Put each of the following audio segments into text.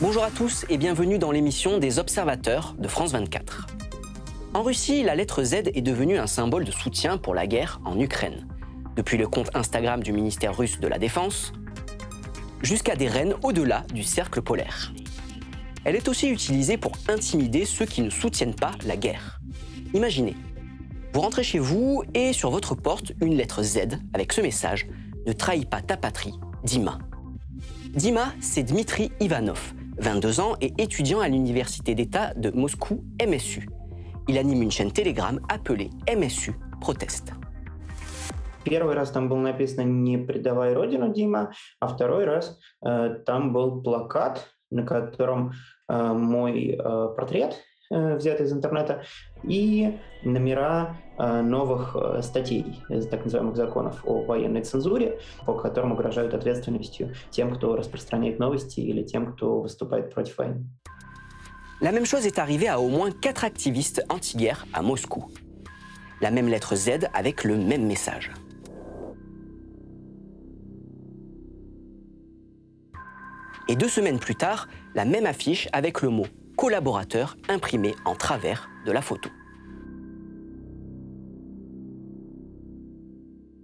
Bonjour à tous et bienvenue dans l'émission des Observateurs de France 24. En Russie, la lettre Z est devenue un symbole de soutien pour la guerre en Ukraine. Depuis le compte Instagram du ministère russe de la Défense, jusqu'à des reines au-delà du cercle polaire Elle est aussi utilisée pour intimider ceux qui ne soutiennent pas la guerre. Imaginez, vous rentrez chez vous et sur votre porte une lettre Z avec ce message Ne trahis pas ta patrie, Dima. Dima, c'est Dmitri Ivanov, 22 ans et étudiant à l'Université d'État de Moscou, MSU. Il anime une chaîne Telegram appelée MSU Proteste. Первый раз там было написано «Не предавай родину, Дима», а второй раз э, там был плакат, на котором э, мой э, портрет э, взят из интернета и номера э, новых э, статей, так называемых законов о военной цензуре, по которым угрожают ответственностью тем, кто распространяет новости или тем, кто выступает против войны. La même chose est arrivée à au moins quatre activistes anti-guerre à Moscou. La même lettre Z avec le même message. Et deux semaines plus tard, la même affiche avec le mot collaborateur imprimé en travers de la photo.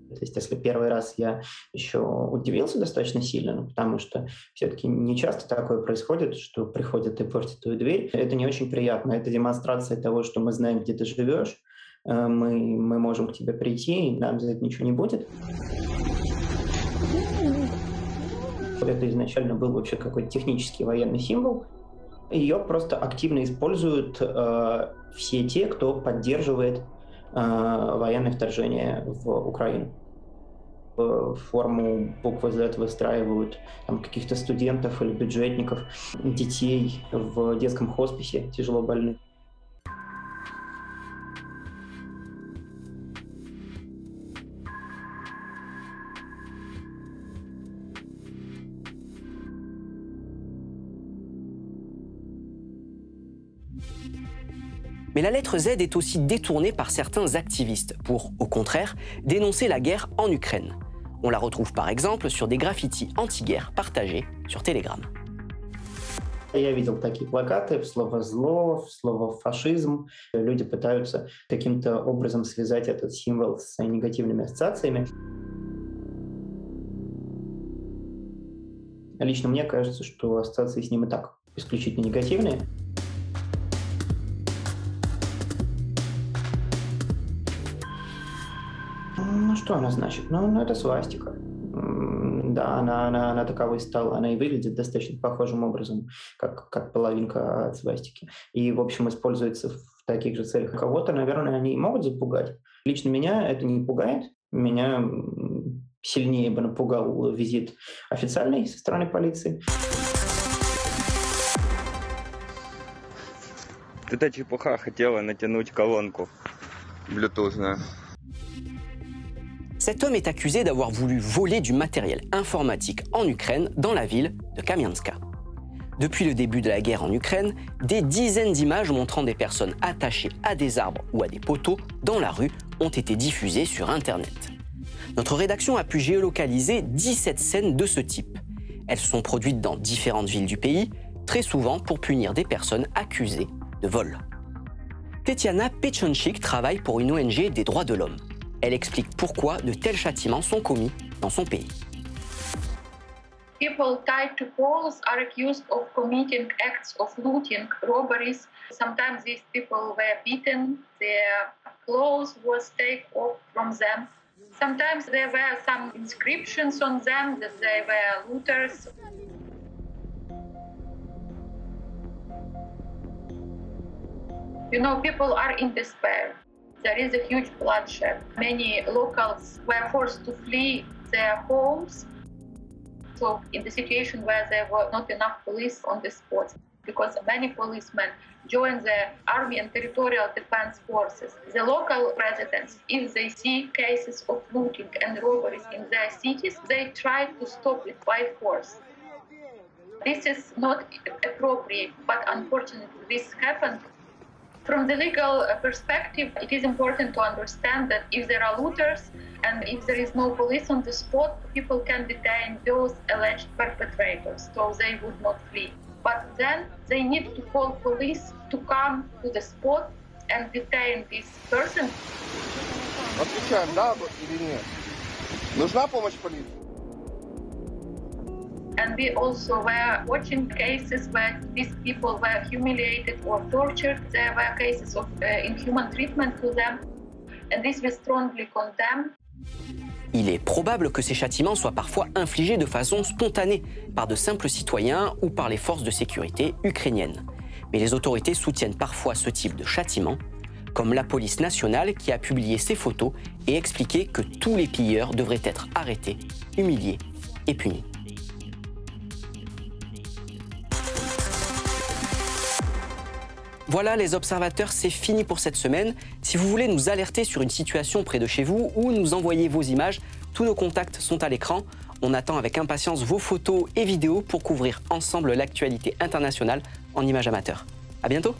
То есть, если первый раз я еще удивился достаточно сильно, ну, потому что все-таки не часто такое происходит, что приходят и портят твою дверь. Это не очень приятно. Это демонстрация того, что мы знаем, где ты живешь, э, мы, мы можем к тебе прийти, и нам за это ничего не будет. Это изначально был вообще какой-то технический военный символ. Ее просто активно используют э, все те, кто поддерживает э, военное вторжение в Украину. В форму буквы Z выстраивают там, каких-то студентов или бюджетников, детей в детском хосписе тяжело больных. Mais la lettre Z est aussi détournée par certains activistes pour, au contraire, dénoncer la guerre en Ukraine. On la retrouve par exemple sur des graffitis anti-guerre partagés sur Telegram. Я видел такие плакаты в слово «зло», в слово «фашизм». Люди пытаются каким-то образом связать этот символ с негативными ассоциациями. Лично мне кажется, что ассоциации с ним и так исключительно негативные. Что она значит? Ну, ну это свастика. Да, она, она, она таковой стала. Она и выглядит достаточно похожим образом, как, как половинка от свастики. И, в общем, используется в таких же целях. Кого-то, наверное, они могут запугать. Лично меня это не пугает. Меня сильнее бы напугал визит официальный со стороны полиции. Эта чепуха хотела натянуть колонку блютузную. Cet homme est accusé d'avoir voulu voler du matériel informatique en Ukraine dans la ville de Kamianska. Depuis le début de la guerre en Ukraine, des dizaines d'images montrant des personnes attachées à des arbres ou à des poteaux dans la rue ont été diffusées sur Internet. Notre rédaction a pu géolocaliser 17 scènes de ce type. Elles sont produites dans différentes villes du pays, très souvent pour punir des personnes accusées de vol. Tetiana Pechonchik travaille pour une ONG des droits de l'homme. Elle explique pourquoi de tels châtiments sont commis dans son pays. People tied to poles are accused of committing acts of looting, robberies. Sometimes these people were beaten, their clothes was taken off from them. Sometimes there were some inscriptions on them that they were looters. You know, people are in despair. There is a huge bloodshed. Many locals were forced to flee their homes. So, in the situation where there were not enough police on the spot, because many policemen joined the army and territorial defense forces. The local residents, if they see cases of looting and robberies in their cities, they try to stop it by force. This is not appropriate, but unfortunately, this happened From the legal uh, perspective, it is important to understand that if there are looters and if there is no police on the spot, people can detain those alleged perpetrators, so they would not flee. But then they need to call police to come to the spot and detain this person. Отвечаем, да или нет? Нужна помощь полиции? And we also were watching cases where these people were humiliated or tortured. There were cases of uh, inhuman treatment to them. And this we strongly condemn. Il est probable que ces châtiments soient parfois infligés de façon spontanée par de simples citoyens ou par les forces de sécurité ukrainiennes. Mais les autorités soutiennent parfois ce type de châtiment, comme la police nationale qui a publié ces photos et expliqué que tous les pilleurs devraient être arrêtés, humiliés et punis. Voilà les observateurs, c'est fini pour cette semaine. Si vous voulez nous alerter sur une situation près de chez vous ou nous envoyer vos images, tous nos contacts sont à l'écran. On attend avec impatience vos photos et vidéos pour couvrir ensemble l'actualité internationale en images amateurs. À bientôt